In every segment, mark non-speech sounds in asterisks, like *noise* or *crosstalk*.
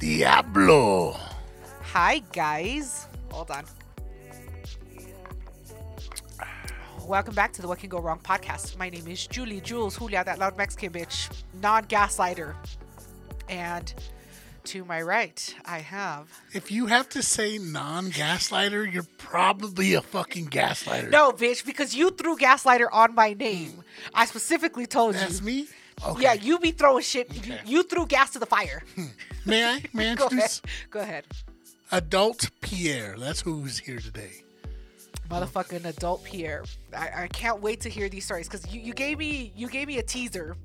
Diablo. Hi, guys. Hold on. Welcome back to the What Can Go Wrong podcast. My name is Julie Jules Julia, that loud Mexican bitch, non gaslighter. And to my right, I have. If you have to say non gaslighter, you're probably a fucking gaslighter. No, bitch, because you threw gaslighter on my name. I specifically told That's you. That's me? Okay. Yeah, you be throwing shit. You, Okay. you threw gas to the fire. *laughs* Hmm. May I? May I *laughs* Go ahead. Go ahead. Adult Pierre? That's who's here today. motherfucking adult Pierre. I, I can't wait to hear these stories because you, you gave me you gave me a teaser,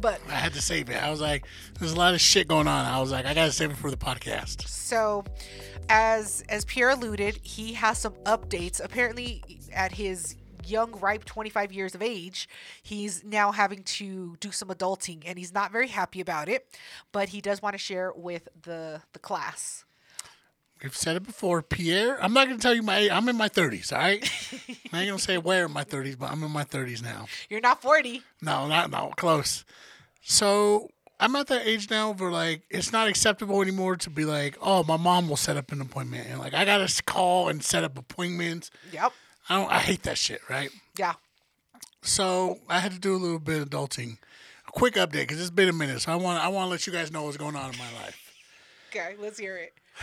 but I had to save it. I was like, there's a lot of shit going on. I was like, I gotta save it for the podcast. so as as Pierre alluded, he has some updates. Apparently, at his young, ripe 25 years of age, he's now having to do some adulting, and he's not very happy about it. But he does want to share with the the class. We've said it before, Pierre. I'm not gonna tell you my. age. I'm in my 30s. All right. *laughs* I ain't gonna say where in my 30s, but I'm in my 30s now. You're not 40. No, not no close. So I'm at that age now where like it's not acceptable anymore to be like, oh, my mom will set up an appointment, and like I gotta call and set up appointments. Yep. I don't. I hate that shit. Right. Yeah. So I had to do a little bit of adulting. A quick update because it's been a minute. So I want I want to let you guys know what's going on in my life. Okay. Let's hear it. *sighs*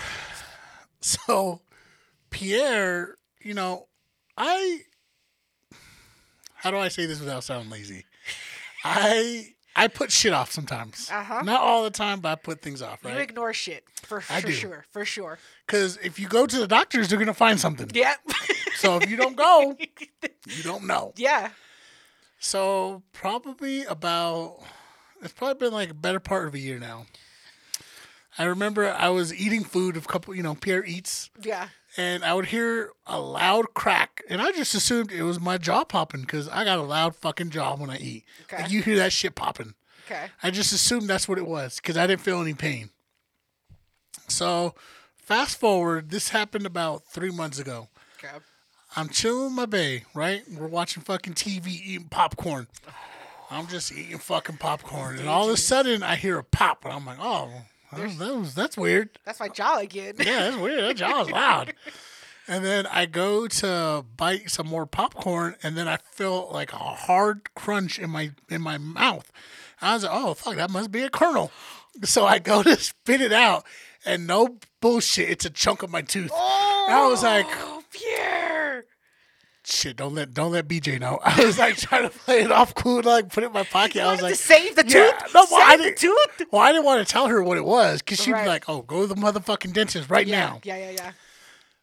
So Pierre, you know, I how do I say this without sounding lazy? I I put shit off sometimes. Uh-huh. Not all the time, but I put things off, Right? You ignore shit for, for sure. For sure. Because if you go to the doctors, they're gonna find something. Yeah. *laughs* So if you don't go, *laughs* you don't know. yeah. So probably about it's probably been like a better part of a year now. I remember I was eating food of a couple, you know, Pierre eats, Yeah. and I would hear a loud crack, and I just assumed it was my jaw popping because I got a loud fucking jaw when I eat. Okay. Like you hear that shit popping. Okay. I just assumed that's what it was because I didn't feel any pain. So, fast forward, this happened about three months ago. Okay. I'm chilling with my bae, right? We're watching fucking TV, eating popcorn. I'm just eating fucking popcorn, and all of a sudden I hear a pop, and I'm like, oh, that was, that was that's weird. That's my jaw again. Yeah, that's weird. That jaw's loud. *laughs* And then I go to bite some more popcorn, and then I feel like a hard crunch in my in my mouth. I was like, "Oh fuck, that must be a kernel." So I go *laughs* to spit it out, and no bullshit, it's a chunk of my tooth. And I was like, Oh, Pierre. "Shit, don't let don't let BJ know." *laughs* I was like trying to play it off cool, like put it in my pocket. I was like, save the Yeah, tooth. no, well, I save the didn't- tooth. "Well, I didn't want to tell her what it was because she'd Right. be like, "Oh, go to the motherfucking dentist right Yeah. now." Yeah. Yeah. Yeah.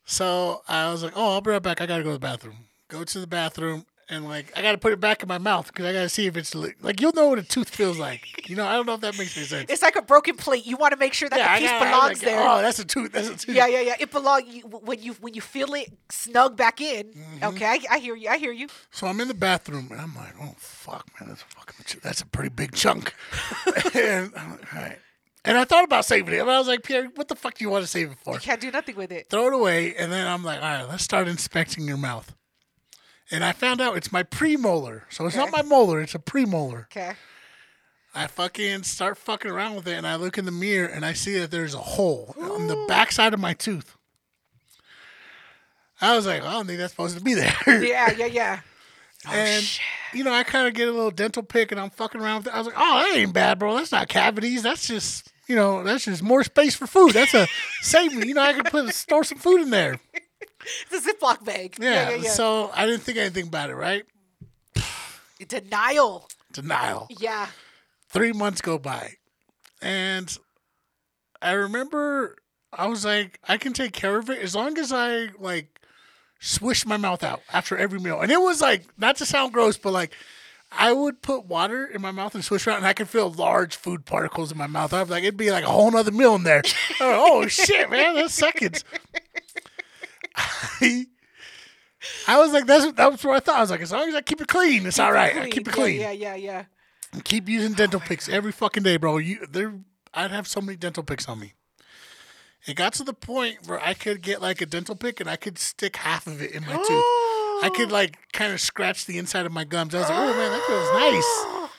So I was like, "Oh, I'll be right back. I gotta go to the bathroom." Go to the bathroom, and like I gotta put it back in my mouth because I gotta see if it's li- like you'll know what a tooth feels like. You know, I don't know if that makes any sense. It's like a broken plate. You want to make sure that I the piece gotta- belongs like, there. Oh, that's a tooth. That's a tooth. yeah, yeah, yeah. It belongs when you when you feel it snug back in. Mm-hmm. Okay, I, I hear you. I hear you. So I'm in the bathroom, and I'm like, "Oh fuck, man, that's a fucking that's a pretty big chunk." *laughs* and I'm like, all right. And I thought about saving it, but I was like, "Pierre, what the fuck do you want to save it for?" You can't do nothing with it. throw it away, and then I'm like, all right, let's start inspecting your mouth. And I found out it's my premolar, so it's not my molar; it's a premolar. Okay. I fucking start fucking around with it, and I look in the mirror, and I see that there's a hole on the backside of my tooth. I was like, I don't think that's supposed to be there. Yeah, yeah, yeah. *laughs* Oh, and shit. you know, I kind of get a little dental pick, and I'm fucking around with it. I was like, oh, that ain't bad, bro. That's not cavities. That's just you know, that's just more space for food. That's a *laughs* save me. You know, I can put store some food in there. *laughs* It's a Ziploc bag. Yeah, yeah, yeah. So I didn't think anything about it, right? Denial. Denial. Yeah. Three months go by. And I remember I was like, I can take care of it as long as I like swish my mouth out after every meal. And it was like, not to sound gross, but like I would put water in my mouth and swish around, and I could feel large food particles in my mouth. I'd be like, it'd be like a whole nother meal in there. Like, *laughs* oh, oh shit, man, that's seconds. *laughs* I, was like, that's that's what I thought. I was like, as long as I keep it clean, it's all right. I keep it clean. Yeah, yeah, yeah. Keep using oh dental picks every fucking day, bro. You there I'd have so many dental picks on me. It got to the point where I could get like a dental pick and I could stick half of it in my tooth. I could oh. like kind of scratch the inside of my gums. I was like, oh man, that feels oh. nice.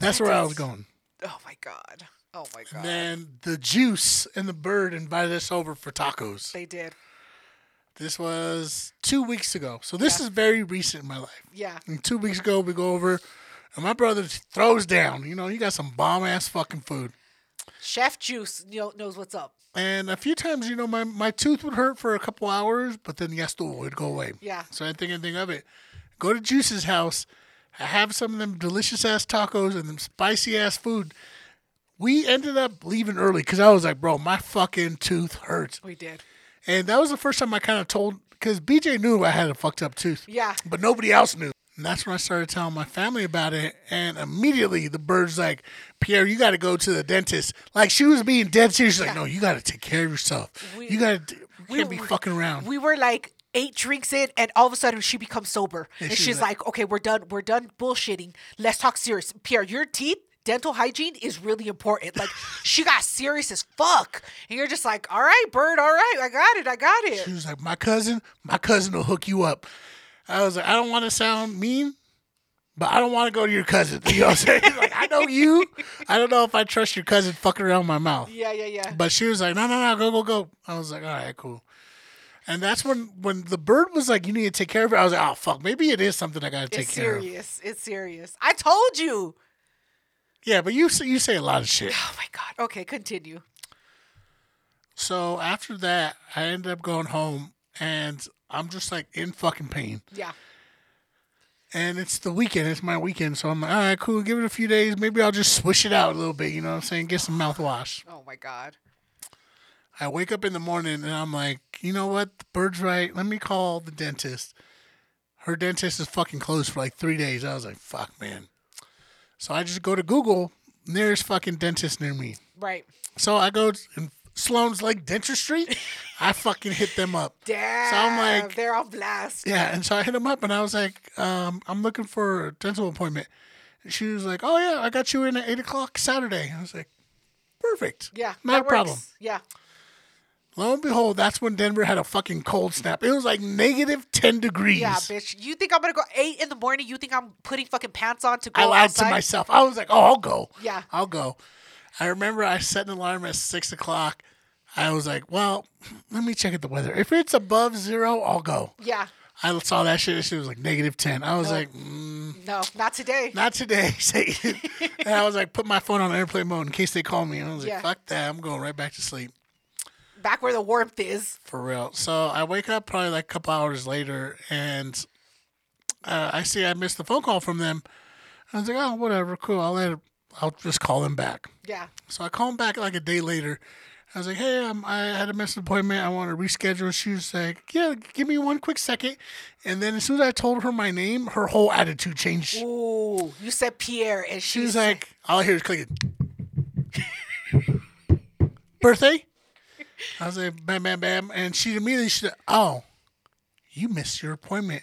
That's where I was going. Oh my god. Oh my god. And Then the juice and the bird invited us over for tacos. They did. This was two weeks ago. So this is very recent in my life. Yeah. And two weeks ago, we go over, and my brother throws down. You know, you got some bomb ass fucking food. Chef Juice kno- knows what's up. And a few times, you know, my, my tooth would hurt for a couple hours, but then yes, it would go away. Yeah. So I didn't think anything of it. Go to Juice's house, have some of them delicious ass tacos and them spicy ass food. We ended up leaving early because I was like, bro, my fucking tooth hurts. We did. And that was the first time I kind of told, because BJ knew I had a fucked up tooth. Yeah. But nobody else knew. And that's when I started telling my family about it. And immediately the bird's like, Pierre, you got to go to the dentist. Like she was being dead serious. She's like, no, you got to take care of yourself. We- you got to, we- can't be fucking around. We were like eight drinks in, and all of a sudden she becomes sober, and she's she's like- like, "Okay, we're done. We're done bullshitting. Let's talk serious." Pierre, your teeth. Dental hygiene is really important. Like she got serious as fuck, and you're just like, "All right, bird. All right, I got it. I got it." She was like, my cousin, my cousin will hook you up. I was like, I don't want to sound mean, but I don't want to go to your cousin. *laughs* You know what I'm saying? like, I know you. I don't know if I trust your cousin fucking around my mouth. Yeah, yeah, yeah. But she was like, no, no, no, go, go, go. I was like, all right, cool. And that's when when the bird was like, you need to take care of it. I was like, oh fuck, maybe it is something I gotta take It's care of. It's serious. It's serious. I told you. Yeah, but you say you say a lot of shit. Oh my god. Okay, continue. So after that, I ended up going home, and I'm just like in fucking pain. Yeah. And it's the weekend. It's my weekend, so I'm like, all right, cool. Give it a few days. Maybe I'll just swish it out a little bit. You know what I'm saying? Get some mouthwash. Oh my god. I wake up in the morning and I'm like, you know what? The bird's right. Let me call the dentist. Her dentist is fucking closed for like three days. I was like, fuck, man. So I just go to Google, nearest fucking dentist near me. Right. So I go in Sloan's Lake Dentistry. Street, I *laughs* fucking hit them up. Damn. So I'm like- they're all blast. Yeah, and so I hit them up and I was like, um, I'm looking for a dental appointment. And she was like, oh, yeah, I got you in at 8 o'clock Saturday. I was like, perfect. Yeah. No problem. works. Yeah. Lo and behold, that's when Denver had a fucking cold snap. It was like negative 10 degrees. Yeah, bitch. You think I'm gonna go eight in the morning? You think I'm putting fucking pants on to go I lied outside? to myself. I was like, oh, I'll go. Yeah. I'll go. I remember I set an alarm at 6 o'clock. I was like, well, let me check at the weather. If it's above zero, I'll go. Yeah. I saw that shit. It was like negative 10. I was like, mm, No, not today. not today, *laughs* Satan. *laughs* and I was like, put my phone on airplane mode in case they call me. And I was like, Yeah. fuck that. I'm going right back to sleep. Back where the warmth is. For real. So I wake up probably like a couple hours later and uh, I see I missed the phone call from them. I was like, oh, whatever, cool. I'll let it, I'll just call them back. Yeah. So I call them back like a day later. I was like, hey, um, I had a missed appointment. I want to reschedule. She was like, yeah, give me one quick second. And then as soon as I told her my name, her whole attitude changed. Ooh, you said Pierre, and She she's was like, all I hear is clicking. *laughs* Birthday? I was like, bam, bam, bam. And she immediately said, oh, you missed your appointment.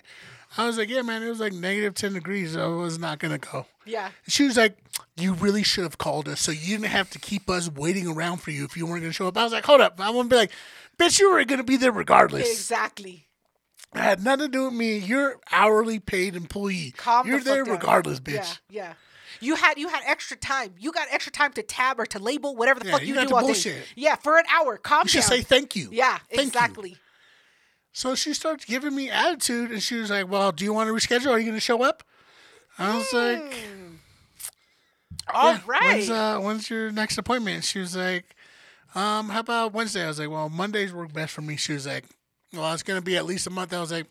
I was like, yeah, man, it was like negative 10 degrees. I was not going to go. yeah, She was like, you really should have called us so you didn't have to keep us waiting around for you if you weren't going to show up. I was like, hold up. I to be like, bitch, you were going to be there regardless. exactly. It had nothing to do with me. You're hourly paid employee. Calm You're the fuck there down. regardless, bitch. Yeah, yeah. You had you had extra time. You got extra time to tab or to label whatever the Yeah, fuck you you, do all day. bullshit. Yeah, for an hour. Calm You should down. say thank you. yeah, Thank you. exactly. So she starts giving me attitude, and she was like, "Well, do you want to reschedule? Are you going to show up?" I was like, All "Yeah, right. When's, uh, when's your next appointment?" She was like, "Um, how about Wednesday?" I was like, "Well, Mondays work best for me." She was like, "Well, it's going to be at least a month." I was like,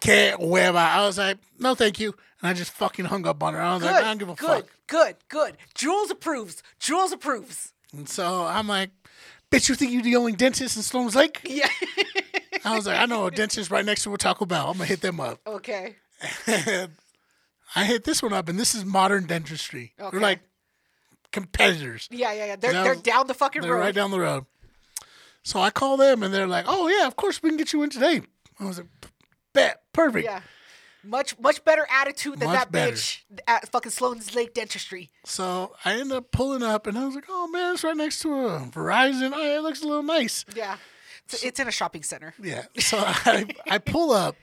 "Que hueva." I was like, "No, thank you," and I just fucking hung up on her. I was good, like, "I don't give a good, fuck." good, good. Jules approves. Jules approves. And so I'm like, "Bitch, you think you're the only dentist in Sloan's Lake?" Yeah. *laughs* I was like, "I know a dentist right next to a Taco Bell. I'm gonna hit them up." okay. and *laughs* I hit this one up, and this is modern dentistry. Okay. They're like competitors. Yeah, yeah, yeah. They're they're down the fucking They're road. right down the road. So I call them, and they're like, "Oh yeah, of course we can get you in today." I was like, "Bet, perfect." Yeah. Much much better attitude than Much that better. bitch at fucking Sloan's Lake Dentistry. So I end up pulling up, and I was like, "Oh man, it's right next to a Verizon. Oh, it looks a little nice." Yeah. It's, it's in a shopping center. Yeah. So I, I pull up,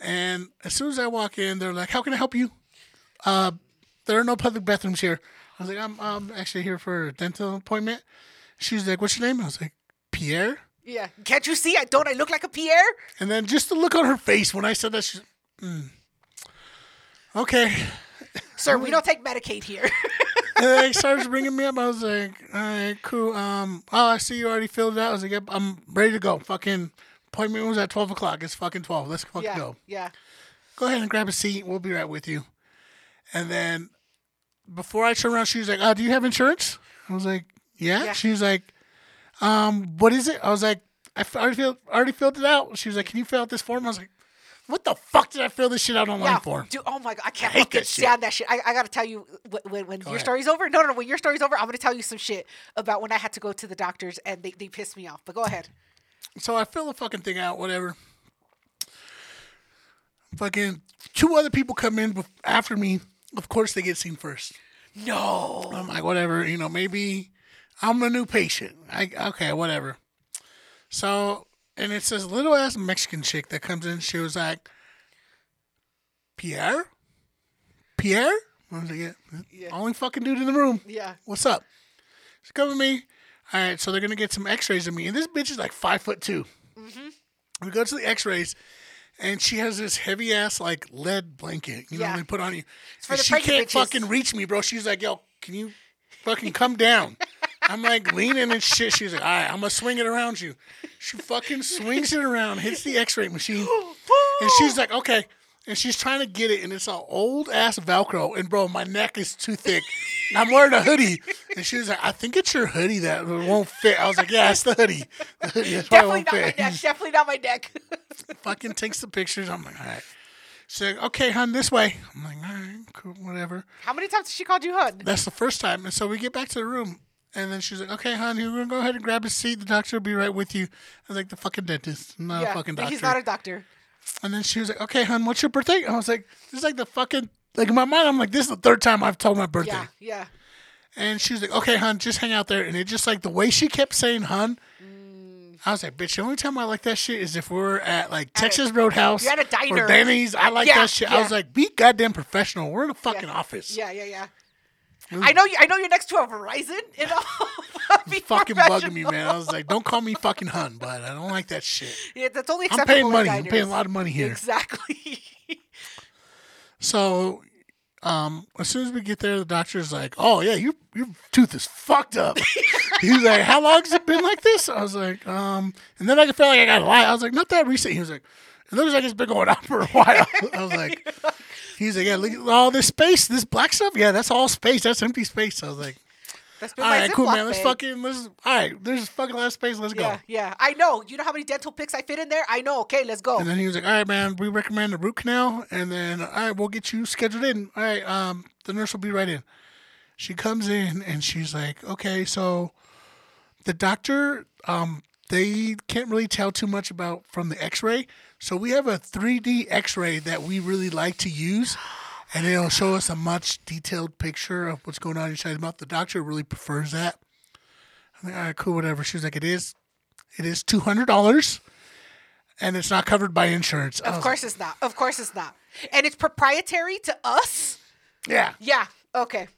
and as soon as I walk in, they're like, "How can I help you?" Uh, there are no public bathrooms here. I was like, I'm um actually here for a dental appointment. She was like, What's your name? I was like, Pierre. Yeah. Can't you see? I don't. I look like a Pierre. And then just the look on her face when I said that, she's, mm. okay. Sir, *laughs* we don't take Medicaid here. and then he *laughs* starts bringing me up. I was like, all right, cool. Um, oh, I see you already filled it out. I was like, yep, I'm ready to go. Fucking appointment was at 12 o'clock. It's fucking 12. Let's fucking yeah. go. Yeah. Go ahead and grab a seat. We'll be right with you. And then before I turned around, she was like, oh, do you have insurance? I was like, yeah. Yeah. She was like, um, what is it? I was like, I already, filled, already filled it out. She was like, can you fill out this form? I was like, what the fuck did I fill this shit out online Yeah, for? dude. Oh my god, I can't hate fucking stand that shit. I, I gotta tell you wh- when, when your ahead. story's over. No, no, no. When your story's over, I'm gonna tell you some shit about when I had to go to the doctors and they, they pissed me off. But go ahead. So I fill the fucking thing out, whatever. Fucking two other people come in after me. Of course, they get seen first. No. I'm like, whatever, you know, maybe I'm a new patient. I okay, whatever. So, and it's this little ass Mexican chick that comes in. She was like, Pierre, Pierre. I was like, yeah, Yeah. only fucking dude in the room. Yeah. What's up? She's coming with me. All right, so they're gonna get some X-rays of me, and this bitch is like five foot 2 mm-hmm. We go to the X-rays, and she has this heavy ass like lead blanket, you know, Yeah. they put on you. for And the she can't bitches. fucking reach me, bro. She's like, "Yo, can you fucking come down?" *laughs* I'm like leaning and shit. She's like, "All right, I'm gonna swing it around you." She fucking swings it around, hits the X-ray machine, and she's like, "Okay." And she's trying to get it, and it's an old ass Velcro. And bro, my neck is too thick. I'm wearing a hoodie, and she was like, "I think it's your hoodie that won't fit." I was like, "Yeah, it's the hoodie. The hoodie that's Definitely won't not my fit." neck. Definitely not my neck. *laughs* fucking takes the pictures. I'm like, "All right." She's like, "Okay, hun, this way." I'm like, "All right, cool, whatever." How many times has she called you hun? That's the first time. And so we get back to the room. And then she's like, okay, hon, you're going to go ahead and grab a seat. The doctor will be right with you. I was like, the fucking dentist, I'm not a fucking doctor. He's not a doctor. and then she was like, okay, hon, what's your birthday? I was like, this is like the fucking, like in my mind, I'm like, this is the third time I've told my birthday. Yeah. Yeah. And she was like, okay, hon, just hang out there. And it just like the way she kept saying, hun, mm. I was like, bitch, the only time I like that shit is if we're at like Texas Roadhouse at a diner. or Denny's. I like Yeah, that shit. I was like, be goddamn professional. We're in a fucking Yeah. office. Yeah. Yeah. Yeah. I know you. I know you're next to a Verizon. Know. *laughs* Be fucking bugging me, man. I was like, don't call me fucking hun, but I don't like that shit. Yeah, that's only I'm acceptable. paying in money. I'm diners. paying a lot of money here. Exactly. So, um, as soon as we get there, the doctor's like, "Oh yeah, your your tooth is fucked up." *laughs* He's like, "How long has it been like this?" I was like, "Um," and then I felt like I got to lie. I was like, "Not that recent." He was like, "It looks like it's been going on for a while." *laughs* I was like, "He's like, yeah, look at all this space, this black stuff. Yeah, that's all space. That's empty space." I was like, That's been "All right, cool, man. Let's fucking let's. All right, there's fucking a lot of space. Let's Yeah, go." yeah. I know. You know how many dental picks I fit in there? I know. Okay, let's go. And then he was like, "All right, man, we recommend a root canal, and then all right, we'll get you scheduled in. All right, um, the nurse will be right in." She comes in and she's like, "Okay, so the doctor, um, they can't really tell too much about from the X-ray, so we have a 3D X-ray that we really like to use." And it'll show us a much detailed picture of what's going on inside the mouth. The doctor really prefers that. I'm like, all right, cool, whatever. She was like, it is, it is two hundred dollars, and it's not covered by insurance. Of course it's not. Of course it's not. And it's proprietary to us. yeah, Yeah. Okay.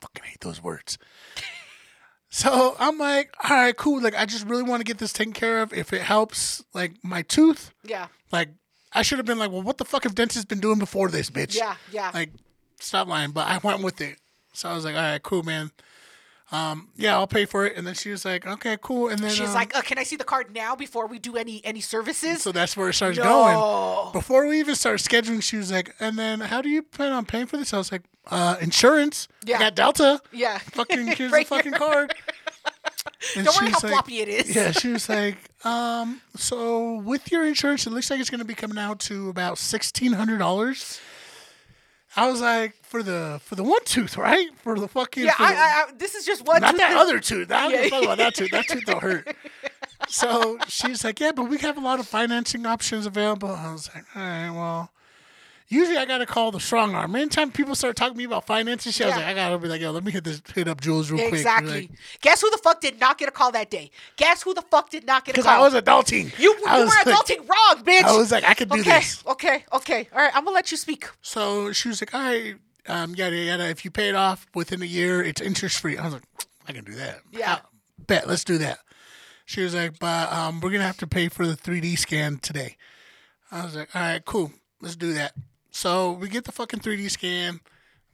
fucking hate those words. So I'm like, all right, cool. Like, I just really want to get this taken care of. If it helps, like my tooth, Yeah. like I should have been like, well, what the fuck have dentists been doing before this, bitch? Yeah. Yeah. Like, stop lying. But I went with it. So I was like, all right, cool, man. Um, yeah, I'll pay for it. And then she was like, okay, cool. And then She's um, like, uh, "Can I see the card now before we do any any services?" so that's where it starts no. going. Before we even start scheduling, she was like, and then how do you plan on paying for this? I was like, uh, insurance. Yeah. I got Delta. Yeah. Fucking *laughs* here's Right the fucking here. card. *laughs* And Don't worry how like- floppy it is. Yeah, she was *laughs* like, um, so with your insurance, it looks like it's going to be coming out to about sixteen hundred dollars. I was like, for the for the one tooth, right? For the fucking Yeah. I, the- I, I, this is just one. not tooth that that- other tooth. I don't Yeah. about that tooth. That tooth don't hurt. *laughs* So she's like, yeah, but we have a lot of financing options available. I was like, all right, well. Usually I gotta call the strong arm. Anytime people start talking to me about finances, shit, I was like, I gotta be like, yo, let me hit this hit up Jules real quick. Exactly. Like, Guess who the fuck did not get a call that day? Guess who the fuck did not get a call? Because? I was adulting. you you I were was like- adulting wrong, bitch. I was like, I could do okay, this. okay, okay. All right, I'm gonna let you speak. So she was like, all right, um, yada yada. If you pay it off within a year, it's interest free. I was like, I can do that. Yeah. Uh, bet. Let's do that. She was like, but um, we're gonna have to pay for the 3D scan today. I was like, all right, cool. Let's do that. So we get the fucking 3D scan.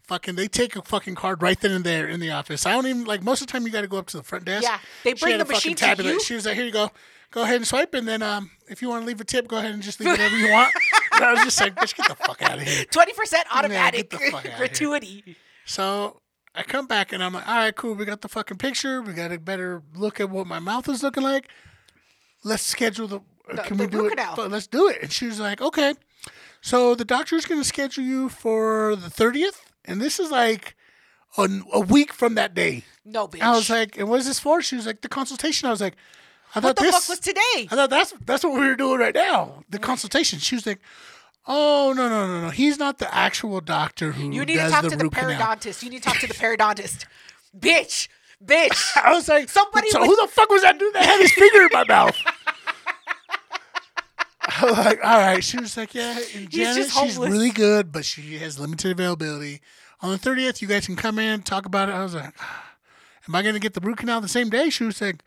Fucking, they take a fucking card right then and there in the office. I don't even like. Most of the time, you got to go up to the front desk. Yeah, they She bring had the a fucking machine to tablet. you? She was like, here you go. Go ahead and swipe, and then um, if you want to leave a tip, go ahead and just leave whatever you want. And I was just like, bitch, get the fuck out of here. Twenty percent automatic the fuck outta here. gratuity. So I come back and I'm like, all right, cool. We got the fucking picture. We got a better look at what my mouth is looking like. Let's schedule the. uh, The- can the we do it? canal. Let's do it. And she was like, okay. So the doctor's going to schedule you for the 30th. And this is like a, a week from that day. No bitch. I was like, and what is this for? She was like, the consultation. I was like, I what thought the this. fuck was today? I thought that's that's what we were doing right now. The consultation. She was like, "Oh no no no no, he's not the actual doctor who You need does to talk the to the root canal." periodontist. You need to talk to the *laughs* periodontist. bitch, bitch. I was like, Somebody So who the fuck was that dude that had his finger in my mouth? *laughs* I was *laughs* like, all right. She was like, yeah, and Janet, she's really good, but she has limited availability. On the thirtieth, you guys can come in talk about it. I was like, *sighs* am I going to get the root canal the same day? She was like,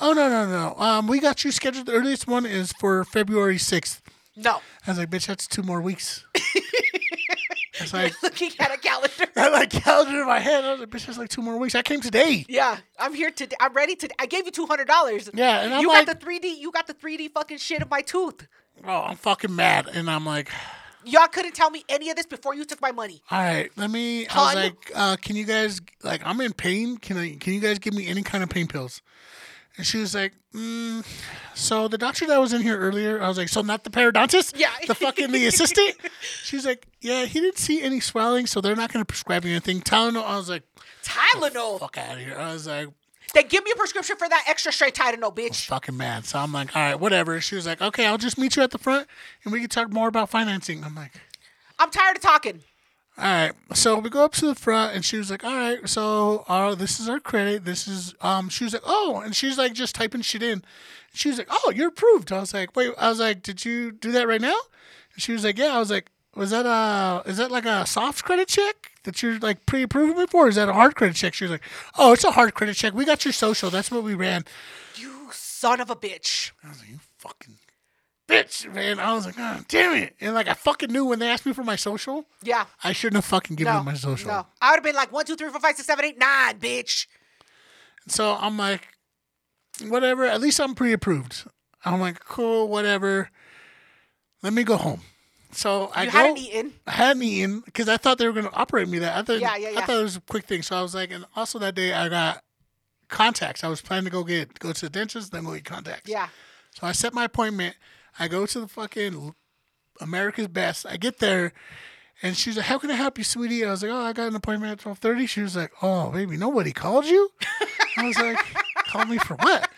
oh no no no, um, we got you scheduled. The earliest one is for February sixth. No. I was like, bitch, that's two more weeks. *laughs* It's like Looking at a calendar. *laughs* I like calendar in my head. I was like, bitch, that's like two more weeks. I came today. Yeah, I'm here today. I'm ready to. I gave you two hundred dollars. Yeah, and I'm you like- got the 3D. You got the 3D fucking shit in my tooth. Oh, I'm fucking mad. And I'm like, Y'all couldn't tell me any of this before you took my money. all right, let me. I was Hun? like, uh, can you guys like? I'm in pain. Can I? Can you guys give me any kind of pain pills? And she was like, mm, so the doctor that was in here earlier, I was like, so not the periodontist? Yeah. The fucking the assistant? *laughs* She's like, yeah, he didn't see any swelling, so they're not going to prescribe you anything. Tylenol. I was like, Tylenol. fuck out of here. I was like, Then give me a prescription for that extra straight Tylenol, bitch. fucking mad. So I'm like, all right, whatever. She was like, okay, I'll just meet you at the front and we can talk more about financing. I'm like, I'm tired of talking. All right. So we go up to the front and she was like, all right, so uh, this is our credit. This is, um, she was like, oh, and she's like just typing shit in. She was like, oh, you're approved. I was like, wait, I was like, did you do that right now? And she was like, yeah. I was like, was that a, is that like a soft credit check that you're like pre-approving me for? Or is that a hard credit check? She was like, oh, it's a hard credit check. We got your social. That's what we ran. You son of a bitch. I was like, you fucking bitch, man. I was like, oh, damn it. And like, I fucking knew when they asked me for my social, Yeah. I shouldn't have fucking given No. them my social. No. I would have been like one, two, three, four, five, six, seven, eight, nine, bitch. So I'm like, whatever. At least I'm pre approved. I'm like, cool, whatever. Let me go home. So I You go. hadn't eaten. I hadn't eaten because I thought they were going to operate me that. I thought, Yeah, yeah, yeah. I thought it was a quick thing. So I was like, and also that day I got contacts. I was planning to go get go to the dentist, then go get contacts. Yeah. So I set my appointment. I go to the fucking America's Best. I get there, and she's like, "How can I help you, sweetie?" I was like, "Oh, I got an appointment at twelve twelve thirty. She was like, "Oh, baby, nobody called you." I was like, *laughs* "Call me for what?"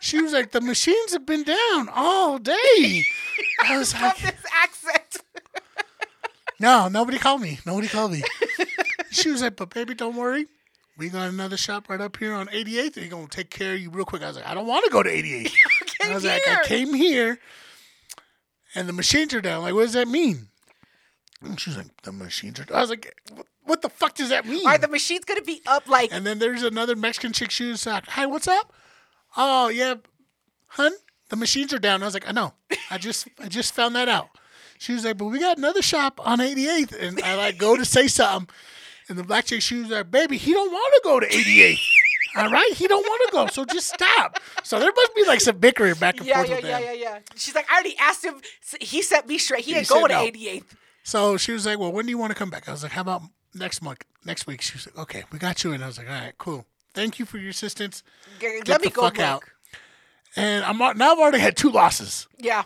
She was like, "The machines have been down all day." I was *laughs* like, this accent. *laughs* "No, nobody called me. Nobody called me." She was like, "But baby, don't worry." We got another shop right up here on 88th. They're gonna take care of you real quick. I was like, I don't want to go to 88th. I was like, I came here and the machines are down. Like, what does that mean? And she was like, the machines are down. I was like, "What- the fuck does that mean? Are the machines gonna be up like and then there's another Mexican chick. She was like, hi, what's up? Oh, yeah, hun, the machines are down. I was like, I know. I just, I just found that out. She was like, but we got another shop on 88th. And I like go to say something. And the black chick, she was like, baby, he don't want to go to 88th. All right, he don't want to go, so just stop. So there must be like some bickering back and Yeah, forth yeah, with yeah, them. yeah, yeah. She's like, I already asked him. He set me straight. He, ain't said going no. to 88th. So she was like, "Well, when do you want to come back?" I was like, "How about next month, next week?" She was like, "Okay, we got you." And I was like, "All right, cool. Thank you for your assistance." Get Let me the go fuck out. And I'm now I've already had two losses. Yeah.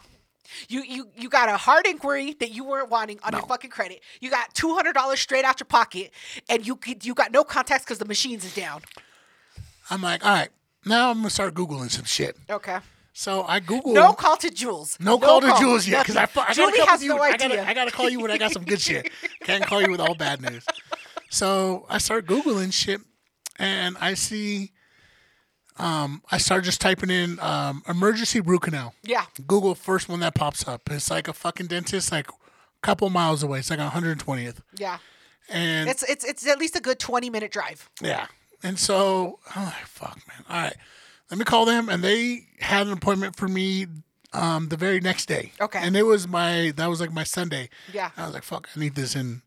You, you you got a hard inquiry that you weren't wanting on your fucking credit. You got two hundred dollars straight out your pocket, and you you got no contacts because the machines is down. I'm like, "All right, now I'm gonna start googling some shit." Okay. So I Google No call to Jules. No call to Jules yet because I, I gotta Julie has you. no I idea. gotta, I gotta call you when I got some good shit. *laughs* Can't call you with all bad news. So I start googling shit, and I see. Um, I start just typing in um, emergency root canal. yeah. Google first one that pops up. It's like a fucking dentist, like a couple miles away. It's like 120th. Yeah. And It's it's it's at least a good twenty minute drive. yeah. And so I'm like, fuck, man. All right. Let me call them. And they had an appointment for me um, the very next day. Okay. And it was my, that was like my Sunday. Yeah. I was like, fuck, I need this in.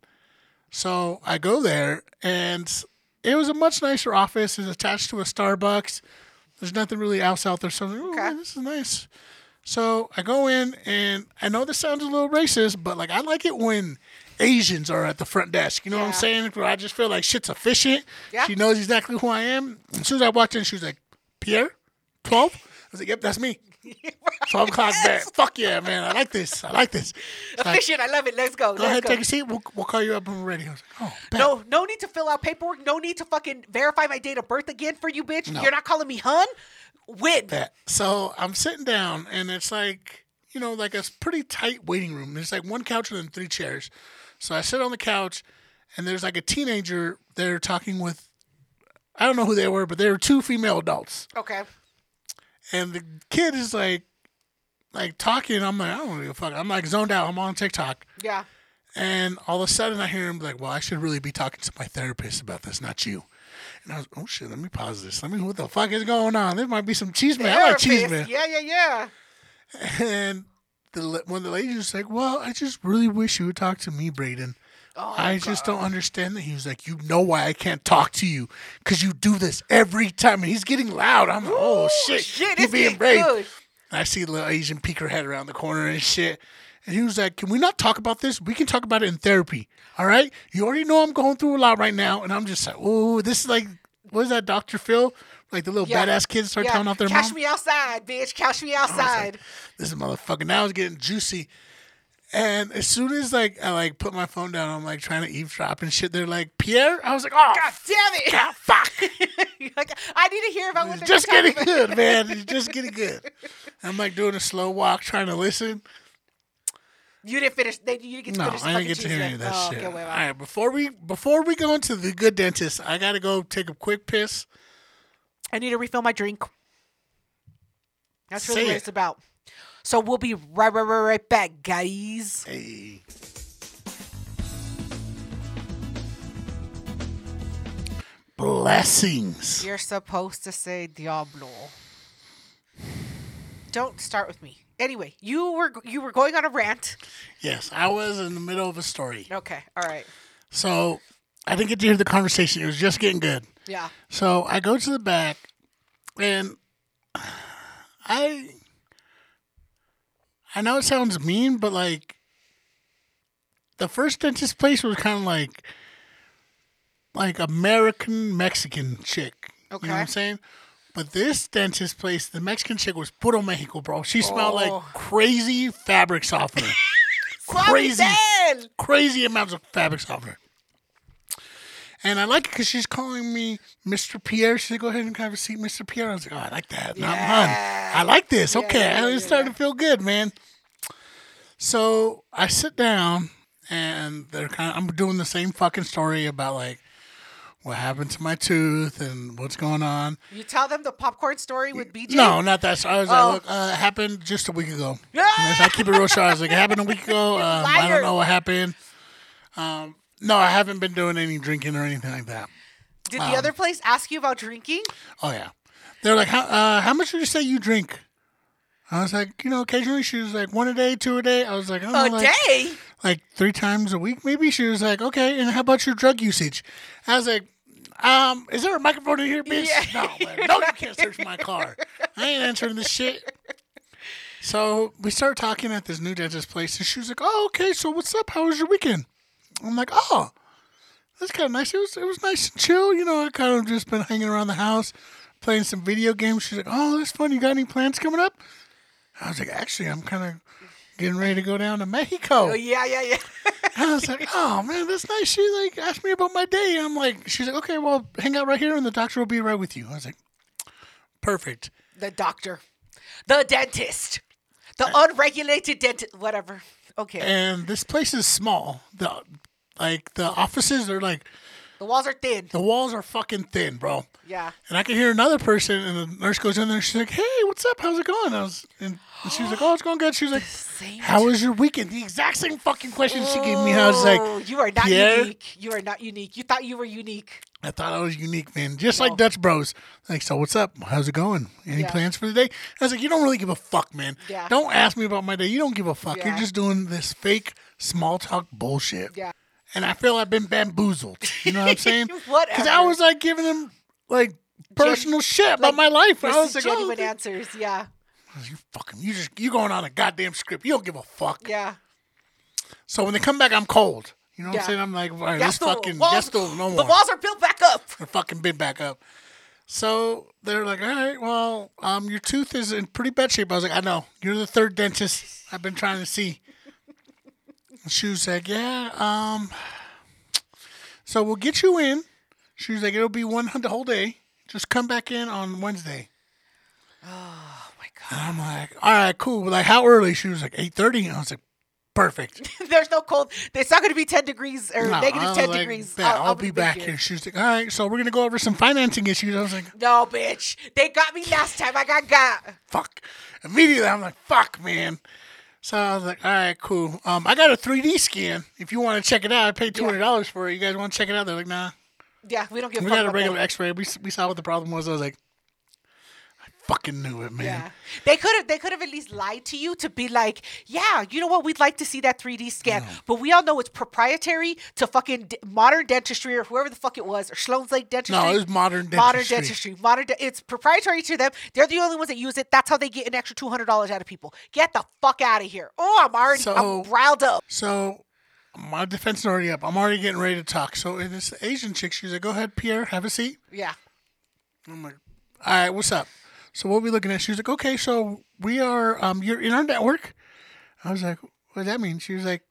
So I go there and it was a much nicer office. It's attached to a Starbucks. There's nothing really else out there. So I'm like, oh, Okay. man, this is nice. So I go in and I know this sounds a little racist, but like I like it when Asians are at the front desk. You know what I'm saying? Where I just feel like shit's efficient. Yeah. She knows exactly who I am. As soon as I walked in, she was like, Pierre, 12? I was like, yep, that's me. *laughs* 12 o'clock back. Fuck yeah, man. I like this. I like this. Like, Efficient. I love it. Let's go. Go Let's ahead, go. take a seat. We'll, we'll call you up when we're ready. I was like, oh, bet. No, no need to fill out paperwork. No need to fucking verify my date of birth again for you, bitch. No. You're not calling me hun. Win. that. So I'm sitting down, and it's like, you know, like a pretty tight waiting room. There's like one couch and then three chairs. So I sit on the couch, and there's like a teenager there talking with, I don't know who they were, but they were two female adults. Okay. And the kid is like, like talking. I'm like, I don't give a fuck. I'm like zoned out. I'm on TikTok. Yeah. And all of a sudden, I hear him be like, "Well, I should really be talking to my therapist about this, not you." And I was, "Oh shit, let me pause this. Let me. What the fuck is going on? There might be some cheese man. I like cheese man." Yeah, yeah, yeah. And the la- when the ladies was like, "Well, I just really wish you would talk to me, Braden. Oh, I just don't understand that." He was like, "You know why I can't talk to you? Because you do this every time." And he's getting loud. I'm like, "Oh shit, shit, he's being brave." good. And I see the little Asian peek her head around the corner and shit. And he was like, Can we not talk about this? We can talk about it in therapy. All right? You already know I'm going through a lot right now. And I'm just like, Oh, this is like, what is that, Dr. Phil? Like the little Yeah. badass kids start yeah. telling off their Cash mom. me outside, bitch. Cash me outside. This is motherfucking now it's getting juicy. And as soon as like I like put my phone down, I'm like trying to eavesdrop and shit. They're like, Pierre? I was like, Oh God damn it. God, fuck. *laughs* Like, I need to hear about what just getting good, man. It's just getting good. I'm like doing a slow walk, trying to listen. You didn't finish. They, you didn't get to No, finish. I didn't get to hear any of that oh, shit. Okay, wait, All right, before we before we go into the good dentist, I gotta go take a quick piss. I need to refill my drink. That's really Say what it. it's about. So we'll be right, right, right, right back, guys. Hey. Blessings. You're supposed to say Diablo. Don't start with me. Anyway, you were you were going on a rant. Yes, I was in the middle of a story, Okay, all right. so I didn't get to hear the conversation. It was just getting good. Yeah. So I go to the back, and I I know it sounds mean, but like the first dentist place was kind of like like American Mexican chick. You know what Okay. I'm saying? But this dentist place, the Mexican chick was puro Mexico, bro. She smelled Oh. like crazy fabric softener. *laughs* Crazy. Suavitel! crazy amounts of fabric softener. And I like it because she's calling me Mr. Pierre. She said, "Go ahead and have a seat, Mr. Pierre." I was like, "Oh, I like that. Not. Yeah. I like this. Okay, yeah, it's starting to feel good, man." So I sit down, and they're kind of. I'm doing the same fucking story about like what happened to my tooth and what's going on. You tell them the popcorn story with BJ. No, not that. So I was Oh. like, look, uh, it happened just a week ago. Yeah. *laughs* I keep it real short. I was like, it happened a week ago. Um, I don't know what happened. Um, no, I haven't been doing any drinking or anything like that. Did the other place ask you about drinking? Oh yeah, they're like, how uh, how much did you say you drink? I was like, you know, occasionally she was like one a day, two a day. I was like, I don't A know, like, day? like three times a week, maybe. She was like, okay, and how about your drug usage? I was like, um, is there a microphone in here, bitch? Yeah. No, man. no, you can't search my car. I ain't answering this shit. So we started talking at this new dentist place, and she was like, "Oh, okay. So what's up? How was your weekend?" I'm like, "Oh, that's kind of nice. It was it was nice and chill. You know, I kind of just been hanging around the house, playing some video games." She's like, "Oh, that's fun. You got any plans coming up?" I was like, "Actually, I'm kind of getting ready to go down to Mexico." Oh, yeah, yeah, yeah. And I was like, oh man, that's nice. She like asked me about my day. And I'm like, she's like, okay, well, hang out right here and the doctor will be right with you. I was like, perfect. the doctor. The dentist. The unregulated dentist. Whatever. Okay. And this place is small. The like the offices are like The walls are thin. The walls are fucking thin, bro. Yeah. And I can hear another person, and the nurse goes in there. and She's like, "Hey, what's up? How's it going?" I was, and she was like, "Oh, it's going good." She was like, "How was your weekend?" The exact same fucking question she gave me. I was like, Oh, you are not Pierre? unique. You are not unique. You thought you were unique. I thought I was unique, man. Just No. like Dutch Bros. Like, so what's up? How's it going? Any Yeah. plans for the day? I was like, you don't really give a fuck, man. Yeah. Don't ask me about my day. You don't give a fuck. You're just doing this fake small talk bullshit. Yeah. And I feel I've been bamboozled. You know what I'm saying? Whatever. *laughs* Because I was like giving them like personal shit about like, my life. I was like, genuine oh, answers. Yeah. you fucking, you just, you going on a goddamn script. You don't give a fuck. Yeah. So when they come back, I'm cold. You know what Yeah. I'm saying? I'm like, all right, this fucking, walls, yes, no more. the walls are built back up. They're fucking been back up. So they're like, all right, well, um, your tooth is in pretty bad shape. I was like, I know. You're the third dentist I've been trying to see. And she was like, yeah, um, so we'll get you in. She was like, it'll be one the whole day. Just come back in on Wednesday. Oh my And I'm like, all right, cool. Like, how early? She was like, 8.30. And I was like, perfect. *laughs* There's no cold. It's not going to be 10 degrees or No, negative 10 like, degrees. "Bet, I'll, I'll, be back here. She was like, all right, so we're going to go over some financing issues. I was like, No, bitch. They got me last time. I got got. fuck. Immediately, I'm like, fuck, man. So I was like, all right, cool. Um, I got a 3D scan. If you want to check it out, I paid two hundred dollars for it. You guys want to check it out? They're like, nah. Yeah, we don't give a We got a regular. X-ray. We we saw what the problem was. I was like, fucking knew it, man. Yeah, they could have. They could have at least lied to you to be like, "Yeah, you know what? We'd like to see that 3D scan." But we all know it's proprietary to fucking d- modern dentistry or whoever the fuck it was, or Sloan's Lake Dentistry. No, it was modern dentistry. modern dentistry. Modern. De- it's proprietary to them. They're the only ones that use it. That's how they get an extra two hundred dollars out of people. Get the fuck out of here. Oh, I'm already. So- I'm riled up. So my defense is already up. I'm already getting ready to talk. So this Asian chick, she's like, go ahead, Pierre, have a seat. Yeah. I'm like, all right, what's up? So what are we looking at? She was like, okay, so we are, um, you're in our network. I was like, what does that mean? She was like,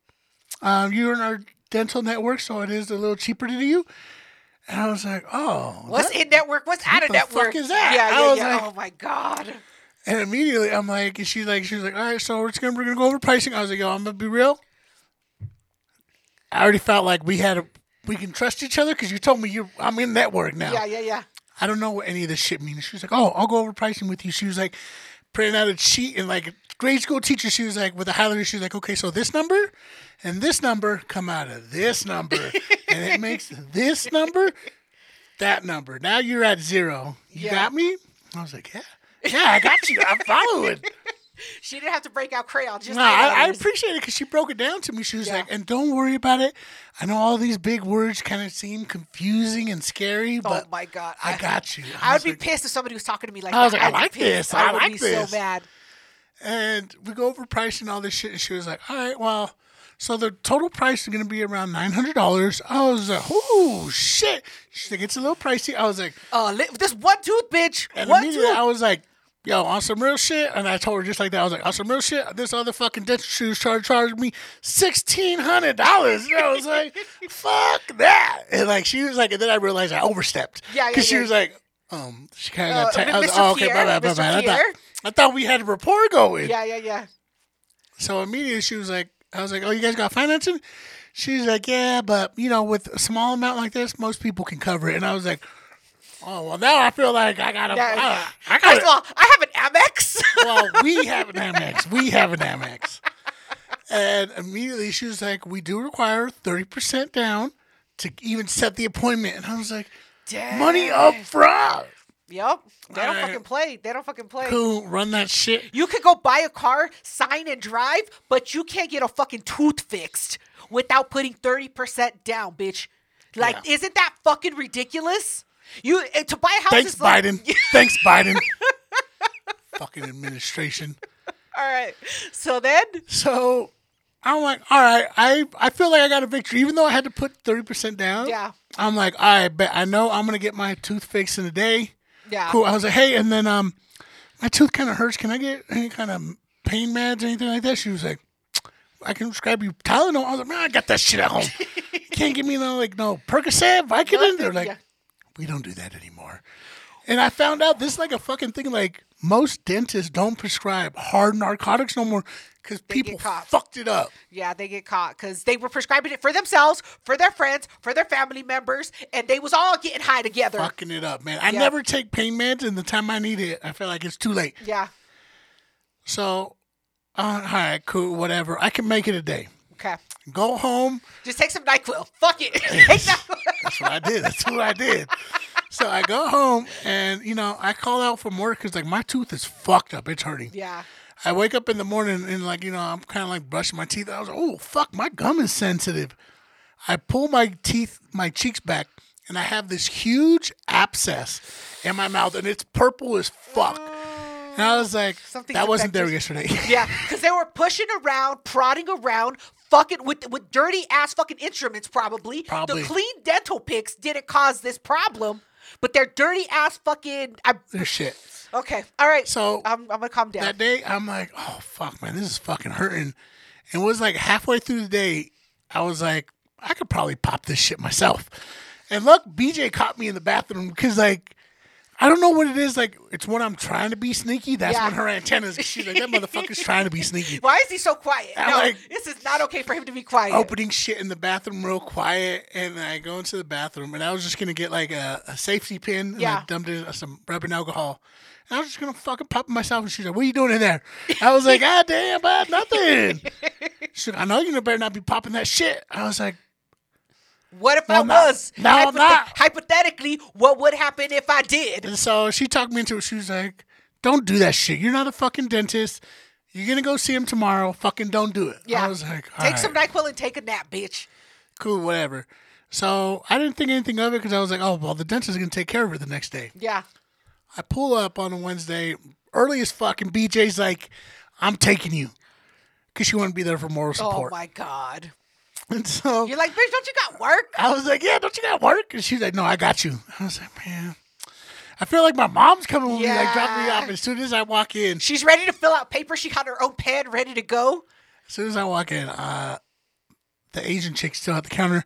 um, you're in our dental network, so it is a little cheaper to you. And I was like, oh. What's that- in network? What's out of the fuck network? is that? Yeah, I yeah, was yeah. like- oh my god. And immediately I'm like, and she's like, she's like, all right, so we're just gonna we're gonna go over pricing. I was like, yo, I'm gonna be real. I already felt like we had a we can trust each other because you told me you I'm in network now. Yeah, yeah, yeah. I don't know what any of this shit means. She was like, oh, I'll go over pricing with you. She was like, printing out a sheet and like grade school teacher. She was like, with a highlighter, she was like, okay, so this number and this number come out of this number, and it *laughs* makes this number that number. Now you're at zero. You Yeah. got me? I was like, yeah, yeah, I got you. I'm following. *laughs* *laughs* She didn't have to break out crayons. Just No, I, I appreciate it because she broke it down to me. She was Yeah. like, and don't worry about it. I know all these big words kind of seem confusing and scary, Oh but my god. I got you. *laughs* I would was be like- pissed if somebody was talking to me like I was like, I I'd be like this. I would like be this. so mad. And we go over price and all this shit, and she was like, "All right, well, so the total price is going to be around nine hundred dollars." I was like, "Oh shit!" She's like, "It's a little pricey." I was like, Uh, this one tooth, bitch. and One immediately tooth. I was like, "Yo, on some real shit," and I told her just like that. I was like, "On some real shit, this other fucking dentistry was trying to charge me sixteen hundred dollars." And I was like, "Fuck that!" And like she was like, and then I realized I overstepped. Yeah, yeah, Because she yeah. was like. Um, she kind of Uh, got. tight. I was oh, okay, Pierre, my bad, my Mr. I thought, I thought we had a rapport going. yeah, yeah, yeah. So immediately she was like, I was like, oh, you guys got financing? She's like, yeah, but you know, with a small amount like this, most people can cover it. And I was like, oh, well, now I feel like I gotta. I, I First of all, I have an Amex. *laughs* well, we have an *laughs* Amex. We have an Amex. And immediately she was like, we do require thirty percent down to even set the appointment. And I was like, money up front. Yep. They don't fucking play. They don't fucking play. Cool, run that shit. You could go buy a car, sign and drive, but you can't get a fucking tooth fixed without putting 30% down, bitch. Like, Yeah. isn't that fucking ridiculous? You eh, to buy a house Thanks, like, Biden. *laughs* Thanks, Biden. Fucking administration. All right. So then, So I'm like, all right, I, I feel like I got a victory, even though I had to put 30% down. Yeah. I'm like, all right, bet I know I'm going to get my tooth fixed in a day. yeah. Cool. I was like, hey, and then um, my tooth kind of hurts. Can I get any kind of pain meds or anything like that? She was like, I can prescribe you Tylenol. I was like, man, I got that shit at home. *laughs* Can't give me no, like, no Percocet, Vicodin. They're like, Yeah. We don't do that anymore. And I found out this is like a fucking thing. Like most dentists don't prescribe hard narcotics no more because people fucked it up. Yeah, they get caught because they were prescribing it for themselves, for their friends, for their family members, and they was all getting high together. Fucking it up, man. I Yeah. never take pain meds, and the time I need it, I feel like it's too late. Yeah. So, uh, all right, cool, whatever. I can make it a day. Okay. Go home. Just take some Nyquil. Fuck it. *laughs* That's what I did. That's what I did. So I go home, and you know, I call out from work because like my tooth is fucked up. It's hurting. yeah. I wake up in the morning and like you know I'm kind of like brushing my teeth. I was like, oh fuck, my gum is sensitive. I pull my teeth, my cheeks back, and I have this huge abscess in my mouth, and it's purple as fuck. And I was like, Something's that wasn't there yesterday. Yeah, *laughs* because they were pushing around, prodding around, fucking with with dirty ass fucking instruments. Probably. Probably. the clean dental picks didn't cause this problem, but their dirty ass fucking. I, shit. okay, all right. So I'm, I'm gonna calm down. that day, I'm like, oh fuck, man, this is fucking hurting. And it was like halfway through the day, I was like, I could probably pop this shit myself. And look, BJ caught me in the bathroom because like. I don't know what it is. Like, it's when I'm trying to be sneaky. That's Yeah. when her antennas. She's like, that motherfucker's *laughs* trying to be sneaky. Why is he so quiet? I'm no, like- this is not okay for him to be quiet. Opening shit in the bathroom real quiet, and I go into the bathroom, and I was just gonna get like a, a safety pin, and Yeah. I dumped in uh, some rubbing alcohol. And I was just gonna fucking pop it myself, and she's like, "What are you doing in there?" I was like, *laughs* "God damn, bud, nothing." *laughs* She's like, "I know you better not be popping that shit." I was like, What if No, I not. was? No, not. Hypothetically, what would happen if I did? and so she talked me into it. She was like, "Don't do that shit. You're not a fucking dentist. You're gonna go see him tomorrow. Fucking don't do it." Yeah. I was like, Take "All some. NyQuil and take a nap, bitch. cool, whatever. So I didn't think anything of it because I was like, oh, well, the dentist is going to take care of it the next day. Yeah. I pull up on a Wednesday, early as fuck, and BJ's like, I'm taking you. Because she to be there for moral support. Oh support. my god. And so You're like, bitch, don't you got work? I was like, yeah, don't you got work? And she's like, no, I got you. I was like, man. I feel like my mom's coming with me, like dropping me off. As soon as I walk in, She's ready to fill out paper. She got her own pad ready to go. as soon as I walk in, uh, the Asian chick still at the counter.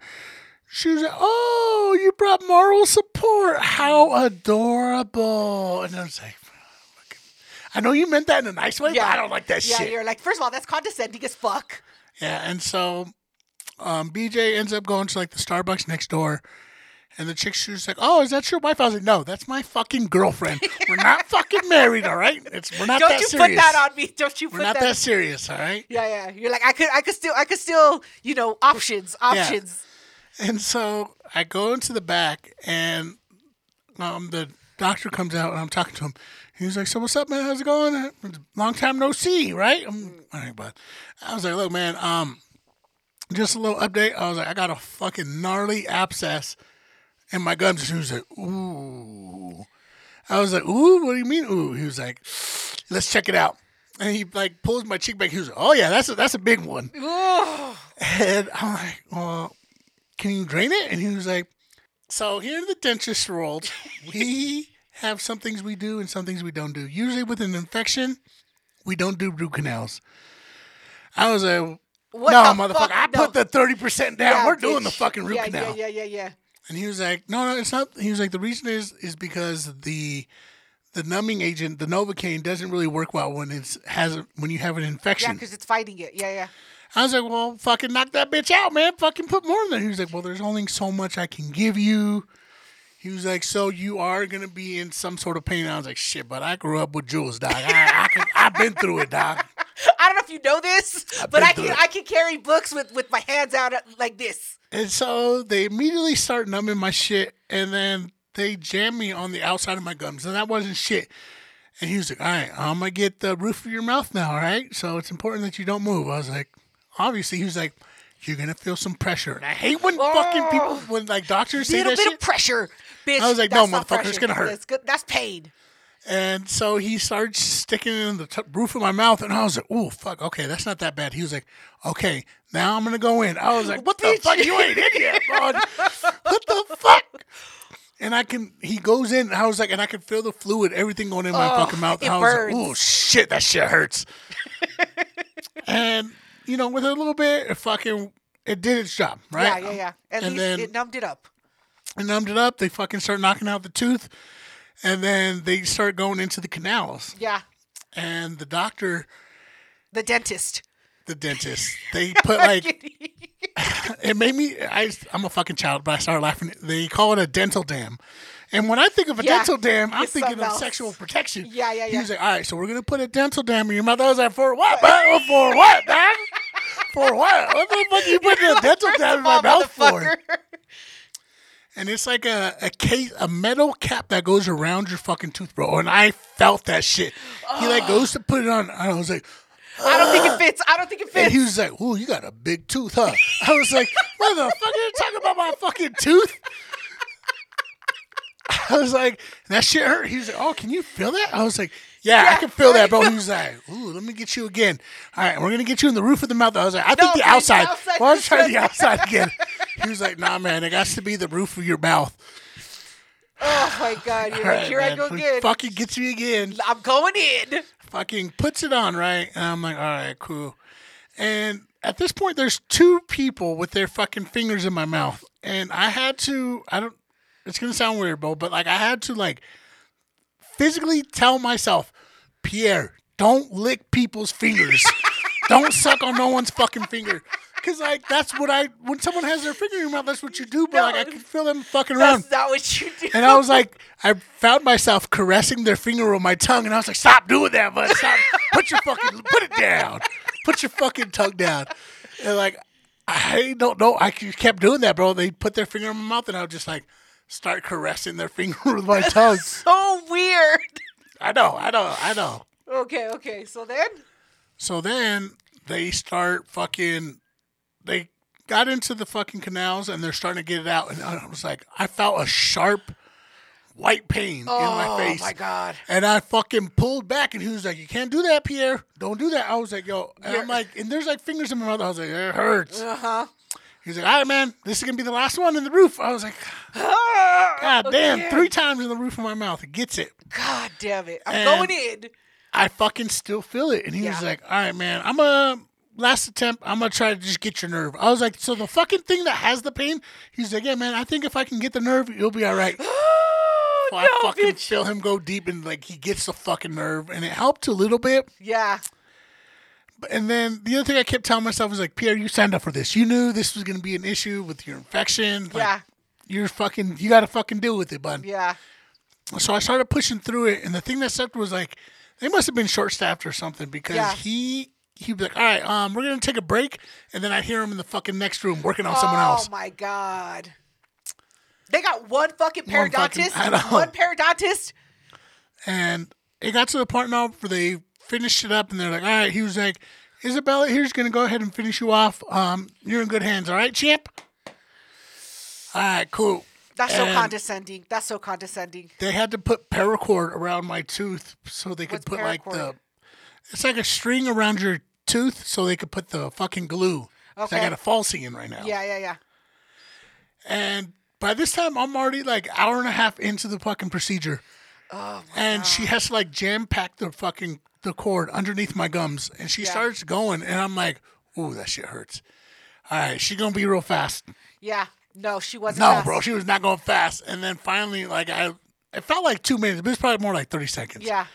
She was like, "Oh, you brought moral support. How adorable!" And I was like, "I know you meant that in a nice way, but I don't like that yeah, shit." Yeah, you're like, first of all, that's condescending as fuck. Yeah, and so um, BJ ends up going to like the Starbucks next door, and the chick she was like, "Oh, is that your wife?" I was like, "No, that's my fucking girlfriend. We're not *laughs* fucking married, all right? It's we're not Don't that you serious. put that on me. Don't you We're put not that. that serious, all right?" yeah, yeah. You're like, I could, I could still, I could still, you know, options, options. And so I go into the back, and um, the doctor comes out, and I'm talking to him. He's like, "So what's up, man? How's it going? Long time no see, right?" I'm all right, but I was like, "Look, man, um, just a little update. I was like, I got a fucking gnarly abscess in my gums." And he was like, "Ooh." I was like, "Ooh, what do you mean, ooh?" He was like, "Let's check it out." And he like pulls my cheek back. He was like, "Oh yeah, that's a, that's a big one." And I'm like, well, can you drain it? And he was like, so here in the dentist world, *laughs* we have some things we do and some things we don't do. Usually with an infection, we don't do root canals. I was like, What no, the motherfucker, fuck? I No. put the 30% down. Yeah, We're doing the fucking root yeah, canal. Yeah, yeah, yeah, yeah. And he was like, no, no, it's not. He was like, the reason is is because the the numbing agent, the Novocaine, doesn't really work well when it's has a, when you have an infection. Yeah, because it's fighting it. Yeah, yeah. I was like, well, fucking knock that bitch out, man. Fucking put more in there. He was like, well, there's only so much I can give you. He was like, so you are gonna be in some sort of pain. I was like, shit, but I grew up with Jules, dog. I, I can, I've been through it, dog. *laughs* I don't know if you know this, but I can it. I can carry books with with my hands out uh, like this. And so they immediately start numbing my shit, and then they jam me on the outside of my gums, and that wasn't shit. And he was like, all right, I'm gonna get the roof of your mouth now, all right? So it's important that you don't move. I was like, obviously, he was like. You're gonna feel some pressure, and I hate when oh. fucking people, when like doctors say Little that bit shit. of pressure, bitch. I was like, no, motherfucker, it's gonna hurt. That's good. That's pain. And so he started sticking it in the t- roof of my mouth, and I was like, "Oh fuck, okay, that's not that bad." He was like, "Okay, now I'm gonna go in." I was like, "What the fuck? You ain't in yet, *laughs* bud. What the fuck?" And I can, he goes in, and I was like, and I can feel the fluid, everything going in my Oh, fucking mouth. And I was burns. like, "Oh shit, that shit hurts." *laughs* and you know, with a little bit, it fucking, it did its job, right? Yeah, yeah, yeah. At And least then- it numbed it up. and numbed it up. They fucking start knocking out the tooth. And then they start going into the canals. Yeah. And the doctor, The dentist. the dentist, *laughs* they put like *laughs* it made me. I, I'm a fucking child, but I started laughing. They call it a dental dam. And when I think of a Yeah, dental dam, I'm it's thinking of sexual protection. Yeah, yeah, He yeah. was like, all right, so we're going to put a dental dam in your mouth. I was like, for what? for what, man? For what? What the fuck are you *laughs* putting a dental dam in my all, mouth for? And it's like a, a case, a metal cap that goes around your fucking tooth, bro. And I felt that shit. He like goes to put it on. And I was like, I don't think it fits. I don't think it fits. and he was like, "Ooh, you got a big tooth, huh?" I was like, "Motherfucker, you talking about my fucking tooth?" *laughs* I was like, "That shit hurt." He was like, "Oh, can you feel that?" I was like, "Yeah, I can feel that, bro." He was like, "Ooh, let me get you again." All right, we're gonna get you in the roof of the mouth. I was like, "I think No, the please, the outside." Well, I was trying the outside again. *laughs* He was like, "Nah, man, it got to be the roof of your mouth." oh my god! You're like, right, here I go again. Fucking gets me again. I'm going in. fucking puts it on right and i'm like all right cool and at this point there's two people with their fucking fingers in my mouth and i had to i don't it's gonna sound weird bro but like i had to like physically tell myself pierre don't lick people's fingers *laughs* don't suck on no one's fucking finger because like that's what i when someone has their finger in your mouth that's what you do but like i No. can feel them fucking around That's not what you do. and I was like, I found myself caressing their finger with my tongue, and I was like, "Stop doing that, bud! Stop! Put your fucking, put it down! Put your fucking tongue down!" And like, I don't know. I kept doing that, bro. They put their finger in my mouth, and I was just like start caressing their finger *laughs* with my tongue. so weird. I know, I know, I know. Okay, okay. So then, So then they start fucking. They got into the fucking canals, and they're starting to get it out, and I was like, I felt a sharp white pain in my face. oh my god. And I fucking pulled back, and he was like, "You can't do that, Pierre. Don't do that." I was like, "Yo," and I'm like, and there's like fingers in my mouth. I was like, "It hurts." Uh huh. He's like, "All right, man, this is gonna be the last one in the roof." I was like, *laughs* "God damn!" Three times in the roof of my mouth. It gets it. God damn it! I'm And- going in. I fucking still feel it. And he was like, "All right, man, I'm a last attempt. I'm gonna try to just get your nerve." I was like, "So the fucking thing that has the pain?" He's like, "Yeah, man, I think if I can get the nerve, you'll be all right." *gasps* Oh, So I no, fucking bitch. feel him go deep, and like he gets the fucking nerve, and it helped a little bit. Yeah. And then the other thing I kept telling myself was like, Pierre, you signed up for this. You knew this was going to be an issue with your infection. Like, Yeah. You're fucking, you got to fucking deal with it, bud. Yeah. So I started pushing through it. And the thing that sucked was like, they must have been short staffed or something because Yeah. he, he'd be like, all right, um, we're going to take a break. And then I'd hear him in the fucking next room working on someone else. Oh my god. They got one fucking One fucking- periodontist. *laughs* I know. One periodontist. And it got to the point now where they finished it up and they're like, all right, he was like, Isabella, here's going to go ahead and finish you off. Um, you're in good hands. All right, champ? All right, cool. That's so condescending. That's so condescending. they had to put paracord around my tooth so they could What's put like the it's like a string around your tooth so they could put the fucking glue. 'Cause I got a falsie in right now. Yeah, yeah, yeah. And by this time I'm already like hour and a half into the fucking procedure. Oh my And she has to like jam pack the fucking the cord underneath my gums. And she Yeah. starts going and I'm like, ooh, that shit hurts. All right, she's gonna be real fast. Yeah. No, she wasn't. No, fast. bro, she was not going fast. And then finally, like I it felt like two minutes, but it's probably more like 30 seconds. Yeah.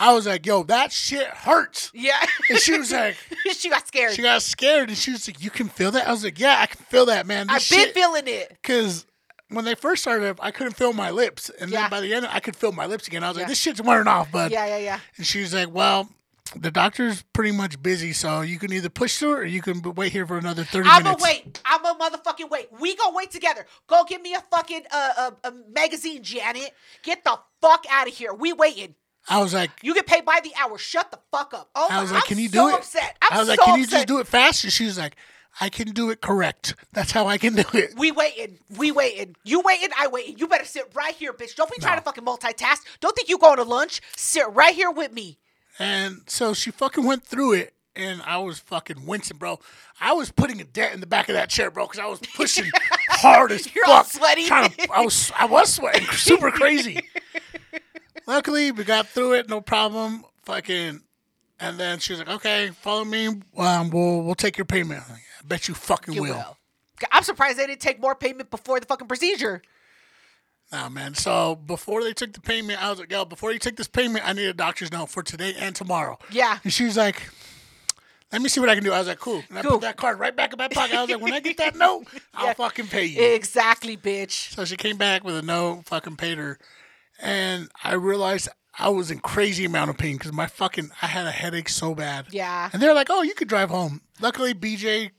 I was like, yo, that shit hurts. Yeah. And she was like, *laughs* she got scared. she got scared and she was like, you can feel that? I was like, yeah, I can feel that, man. I've been feeling it. Because when they first started, I couldn't feel my lips. And Yeah. then by the end, I could feel my lips again. I was Yeah. like, this shit's wearing off, bud. Yeah, yeah, yeah. And she was like, well, the doctor's pretty much busy, so you can either push through or you can wait here for another 30 I'm gonna minutes. wait. I'm gonna motherfucking wait. We gonna wait together. Go get me a fucking uh, a, a magazine, Janet. Get the fuck out of here. We waiting. I was like, You get paid by the hour. Shut the fuck up. Oh, I was like, I'm can you so do it? Upset. I'm I was like, so can you just do it fast? And she was like, I can do it correct. That's how I can do it. We waiting. We waiting. You waiting. I waiting. You better sit right here, bitch. Don't be trying to fucking multitask. Don't think you going to lunch. Sit right here with me. And so she fucking went through it, and I was fucking wincing, bro. I was putting a dent in the back of that chair, bro, because I was pushing *laughs* hard as You're fuck. all sweaty. to- I was, I was sweating, *laughs* super crazy. Luckily, we got through it, no problem. Fucking, and then she was like, "Okay, follow me. Um, we'll we'll take your payment." I'm like, I bet you fucking You will. will. I'm surprised they didn't take more payment before the fucking procedure. Nah, man. So before they took the payment, I was like, yo, before you take this payment, I need a doctor's note for today and tomorrow. Yeah. And she was like, let me see what I can do. I was like, cool. And I put that card right back in my pocket. I was like, when I get that note, *laughs* I'll Yeah. fucking pay you. Exactly, bitch. So she came back with a no, fucking paid her. And I realized I was in crazy amount of pain because my fucking, I had a headache so bad. Yeah. And they're like, oh, you could drive home. Luckily, BJ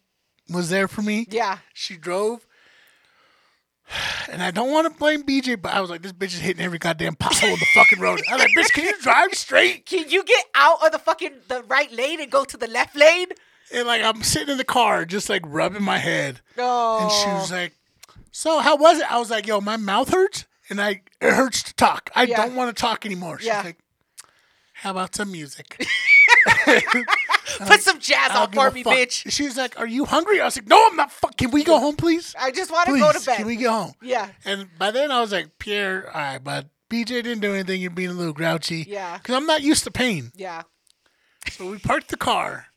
was there for me. Yeah. She drove. *sighs* And I don't want to blame BJ, but I was like, this bitch is hitting every goddamn pothole in the fucking road. I was like, bitch, can you *laughs* drive straight? Can you get out of the fucking the right lane and go to the left lane? And like, I'm sitting in the car, just like rubbing my head. No. And she was oh. like, so how was it? I was like, yo, my mouth hurts and I it hurts to talk. I Yeah. don't want to talk anymore. She's Yeah. like, how about some music? *laughs* *laughs* Put um, some jazz on for me, bitch. She was like, are you hungry? I was like, no, I'm not. Fuck. Can we go home, please? I just want to go to bed. can we get home? yeah. And by then I was like, Pierre, all right, but BJ didn't do anything. You're being a little grouchy. Yeah. Because I'm not used to pain. Yeah. So we parked the car.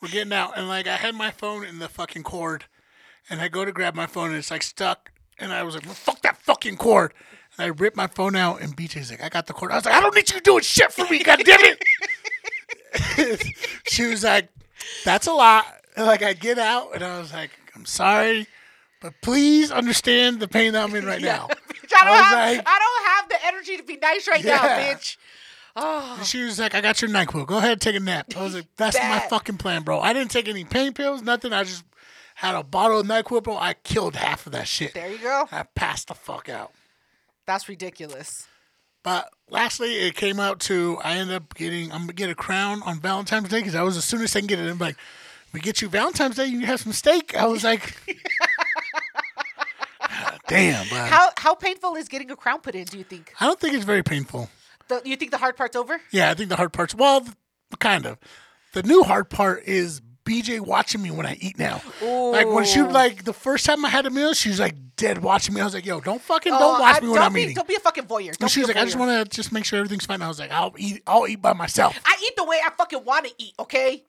We're getting out. And like, I had my phone in the fucking cord. And I go to grab my phone and it's like stuck. And I was like, well, fuck that fucking cord. And I ripped my phone out. And BJ's like, I got the cord. I was like, I don't need you doing shit for me. *laughs* God damn it. *laughs* she was like, that's a lot. And like, I get out and I was like, I'm sorry. But please understand the pain that I'm in right *laughs* now. *laughs* Bitch, I don't I was have like- I don't have the energy to be nice right now, bitch. Oh, And she was like, I got your NyQuil. Go ahead and take a nap. I was like, that's my fucking plan, bro. I didn't take any pain pills, nothing. I just had a bottle of NyQuil, bro. I killed half of that shit. there you go. I passed the fuck out. That's ridiculous. But lastly, it came out to I ended up getting, I'm to get a crown on Valentine's Day because I was as soon as I can get it. I'm like, we get you Valentine's Day, you have some steak. I was like, *laughs* damn, How how painful is getting a crown put in? Do you think? I don't think it's very painful. The, you think the hard part's over? Yeah, I think the hard part's well, kind of. The new hard part is BJ watching me when I eat now. Like when she like the first time I had a meal, she was like dead watching me. I was like, "Yo, don't fucking Oh, don't watch I- me when don't I'm be, eating." Don't be a fucking voyeur. Don't And she was like, "I just want to just make sure everything's fine." I was like, "I'll eat. I'll eat by myself." I eat the way I fucking want to eat. Okay.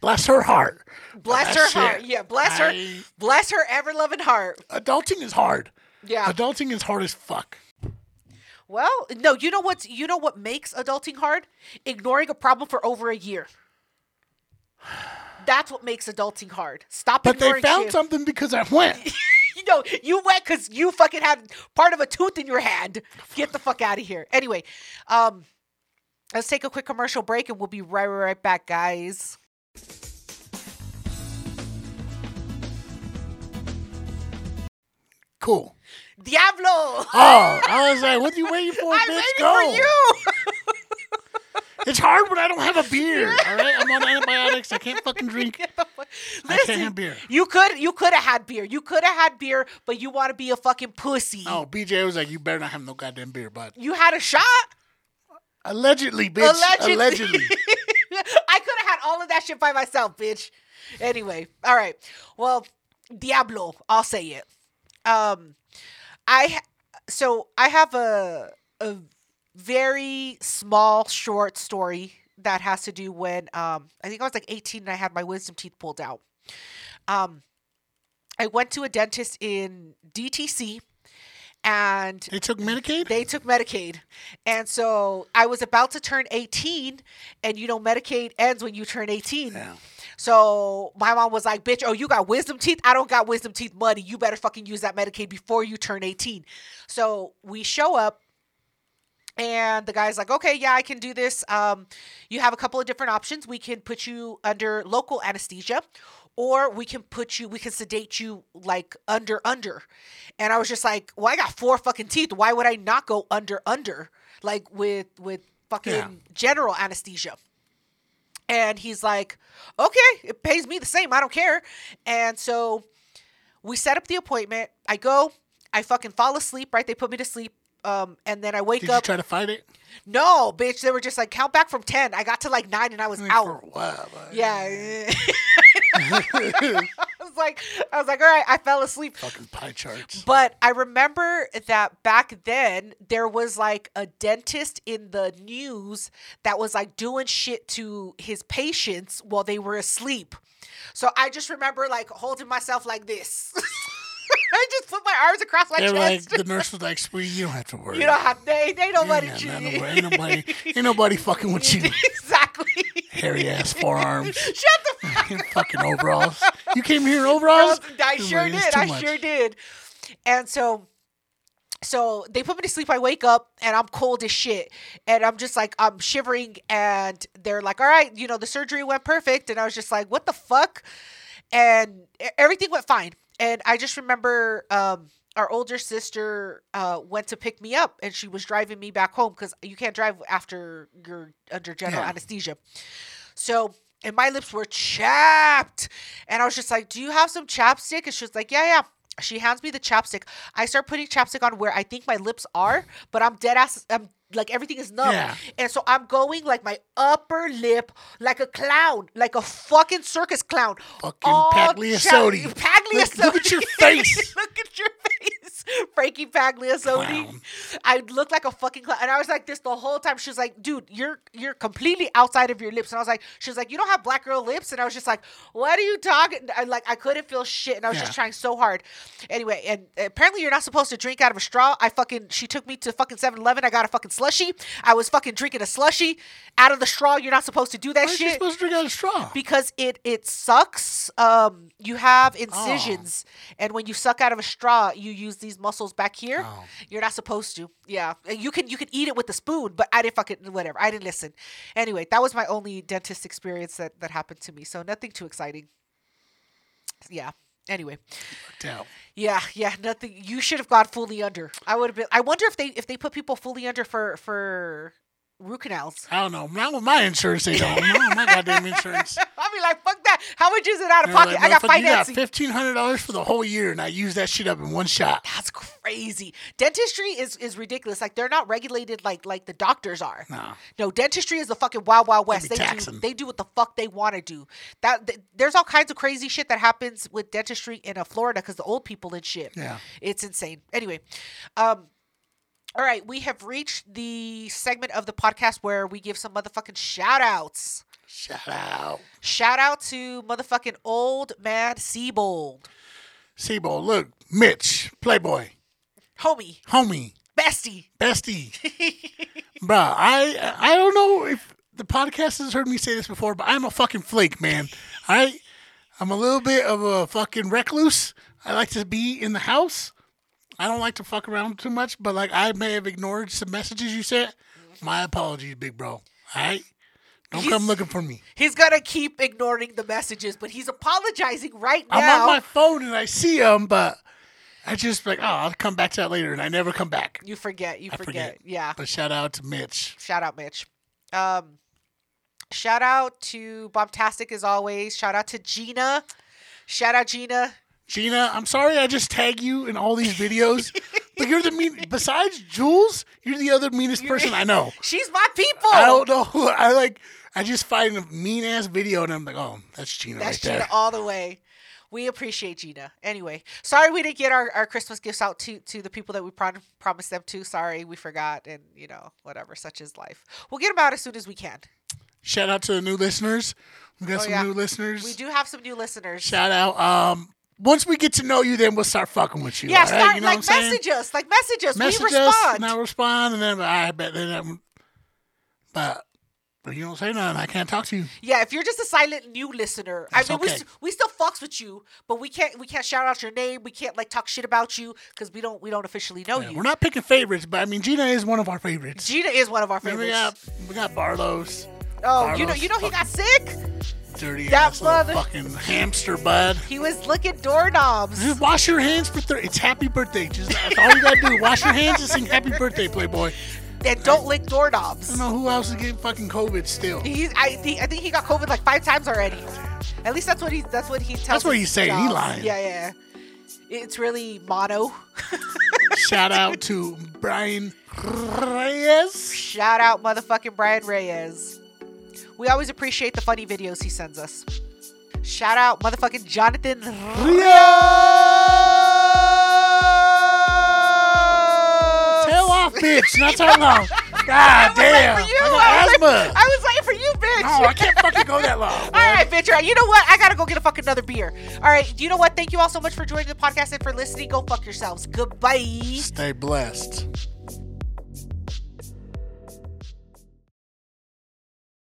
Bless her heart. Bless That her heart. Yeah. Bless her. Bless her ever loving heart. Adulting is hard. Yeah. Adulting is hard as fuck. Well, no, you know what's you know what makes adulting hard? Ignoring a problem for over a year. That's what makes adulting hard. Stop But they found something because I went. *laughs* you know, you went because you fucking had part of a tooth in your hand. Get the fuck out of here. Anyway, um, let's take a quick commercial break and we'll be right, right, right back, guys. cool. Diablo! Oh, I was like, "What are you waiting for, *laughs* I'm bitch? waiting Go!" for you. *laughs* It's hard when I don't have a beer. All right, I'm on antibiotics. I can't fucking drink. *laughs* The I can't have beer. you could you could have had beer. You could have had beer, but you want to be a fucking pussy. Oh, BJ was like, "You better not have no goddamn beer," but You had a shot. allegedly, bitch. Allegedly. Allegedly. *laughs* I could have had all of that shit by myself, bitch. Anyway, all right. Well, Diablo, I'll say it. Um, I so I have a a very small short story that has to do when um I think I was like 18 and I had my wisdom teeth pulled out. Um, I went to a dentist in DTC and They took Medicaid. they took Medicaid. And so I was about to turn 18, and you know, Medicaid ends when you turn 18. Yeah. So my mom was like, bitch, oh, you got wisdom teeth? I don't got wisdom teeth money. You better fucking use that Medicaid before you turn 18. So we show up. And the guy's like, okay, yeah, I can do this. Um, you have a couple of different options. We can put you under local anesthesia, or we can put you, we can sedate you like under, under. And I was just like, well, I got four fucking teeth. Why would I not go under, under? Like with, with fucking Yeah. general anesthesia. And he's like, okay, it pays me the same. I don't care. And so we set up the appointment. I go, I fucking fall asleep, right? They put me to sleep. Um, and then I wake Did you up. try to fight it? no, bitch. They were just like, count back from 10. I got to like nine and I was Like, out. For a while. Yeah. *laughs* I was like, I was like, all right, I fell asleep. Fucking pie charts. But I remember that back then there was like a dentist in the news that was like doing shit to his patients while they were asleep. So I just remember like holding myself like this. *laughs* I just put my arms across my They're like chest. the nurse was like, "Sweetie, you don't have to worry. you don't have they they don't let it you. ain't nobody, ain't nobody fucking with you, *laughs* exactly. hairy ass forearms, *laughs* Shut the fuck *laughs* fucking overalls. You came here in overalls? I sure it's did. I much. sure did. And so so they put me to sleep. I wake up and I'm cold as shit. And I'm just like, I'm shivering. And they're like, all right, you know, the surgery went perfect. And I was just like, what the fuck? And everything went fine. And I just remember um, our older sister uh, went to pick me up and she was driving me back home because you can't drive after you're under general Yeah. anesthesia. So, and my lips were chapped. And I was just like, Do you have some chapstick? And she was like, Yeah, yeah. She hands me the chapstick. I start putting chapstick on where I think my lips are, but I'm dead ass. I'm like everything is numb. Yeah. And so I'm going like my upper lip, like a clown, like a fucking circus clown. Fucking all Pagliasotti. chap- Pagliasotti. Look- look at your *laughs* face. look at your face. Frankie Pagliasotti. Clown. I looked like a fucking clown. And I was like this the whole time. She was like, dude, you're you're completely outside of your lips. And I was like, she was like, you don't have black girl lips. And I was just like, what are you talking? I like I couldn't feel shit. And I was just trying so hard. Anyway, and apparently you're not supposed to drink out of a straw. I fucking she took me to fucking 7-Eleven. I got a fucking slushy. I was fucking drinking a slushy out of the straw. You're not supposed to do that Why shit supposed to drink out of a straw? because it it sucks. Um, you have incisions, and when you suck out of a straw, you use these muscles back here. Oh. You're not supposed to. Yeah, And you can you can eat it with a spoon, but I didn't fucking whatever. I didn't listen. Anyway, that was my only dentist experience that that happened to me. So nothing too exciting. Yeah. Anyway, Doubt. yeah, yeah, nothing. You should have gone fully under. I would have been. I wonder if they if they put people fully under for for root canals. I don't know. Not with my insurance, they don't. Not my goddamn insurance. *laughs* I'll be like, fuck that. How much is it out of They're pocket? like, I got "Motherfucker, you got financing. fifteen hundred dollars for the whole year, and I used that shit up in one shot. That's crazy. Dentistry is is ridiculous. Like they're not regulated like like the doctors are. No. No, dentistry is the fucking wild wild west. They do they do what the fuck they want to do. That th- there's all kinds of crazy shit that happens with dentistry in uh, Florida because the old people and shit. Yeah. It's insane. Anyway, um all right, we have reached the segment of the podcast where we give some motherfucking shout outs. Shout out. Shout out to motherfucking old mad Seabold. Sibo, look, Mitch, Playboy, Homie, homie, bestie. bestie. *laughs* Bruh, I I don't know if the podcast has heard me say this before, but I'm a fucking flake, man. I I'm a little bit of a fucking recluse. I like to be in the house. I don't like to fuck around too much, but like I may have ignored some messages you sent. My apologies, big bro. All right? Don't come looking for me. He's gonna keep ignoring the messages, but he's apologizing right now. I'm on my phone and I see him, but I just like, oh, I'll come back to that later, and I never come back. you forget. You forget. forget. Yeah. But shout out to Mitch. Shout out, Mitch. Um, shout out to Bombtastic as always. Shout out to Gina. Shout out Gina. Gina, I'm sorry I just tag you in all these videos, but you're the mean. *laughs* Besides Jules, you're the other meanest person I *laughs* know. She's my people. I don't know. who- I like. I just find a mean ass video and I'm like, oh, that's Gina That's right Gina there. all the way. We appreciate Gina. Anyway, sorry we didn't get our, our Christmas gifts out to, to the people that we prom- promised them to. Sorry, we forgot, and you know, whatever. Such is life. We'll get them out as soon as we can. Shout out to the new listeners. We got Oh, some yeah. new listeners. We do have some new listeners. Shout out. Um, once we get to know you, then we'll start fucking with you. yeah, right? start You know like what I'm saying? message us, like message us. message we respond. us and I respond, and then I bet then I'm, but but you don't say nothing. I can't talk to you. Yeah, if you're just a silent new listener, That's I mean, we, okay. s- we still fucks with you, but we can't we can't shout out your name. We can't like talk shit about you because we don't we don't officially know Yeah, you. we're not picking favorites, but I mean Gina is one of our favorites. Gina is one of our Then we favorites. got we got Barlow's oh, you know you know he got sick. Dirty That ass mother- fucking hamster bud. He was licking doorknobs. Just *laughs* wash your hands for thirty. It's happy birthday. Just that's all you gotta do. Wash your hands and sing happy birthday, Playboy. and don't lick doorknobs. I don't know who else is getting fucking COVID still. He's I think I think he got COVID like five times already. At least that's what he that's what he tells. That's what he's saying. He lying. Yeah, yeah. It's really mono. *laughs* Shout out to Brian Reyes. Shout out motherfucking Brian Reyes. We always appreciate the funny videos he sends us. Shout out motherfucking Jonathan Tail off, bitch. Not so long. God I was damn. waiting for you. I got was, asthma. like, I was waiting for you, bitch. No, I can't fucking go that long. *laughs* All right, bitch. All right. You know what? I gotta go get a fucking another beer. All right. You know what? Thank you all so much for joining the podcast and for listening. Go fuck yourselves. Goodbye. Stay blessed.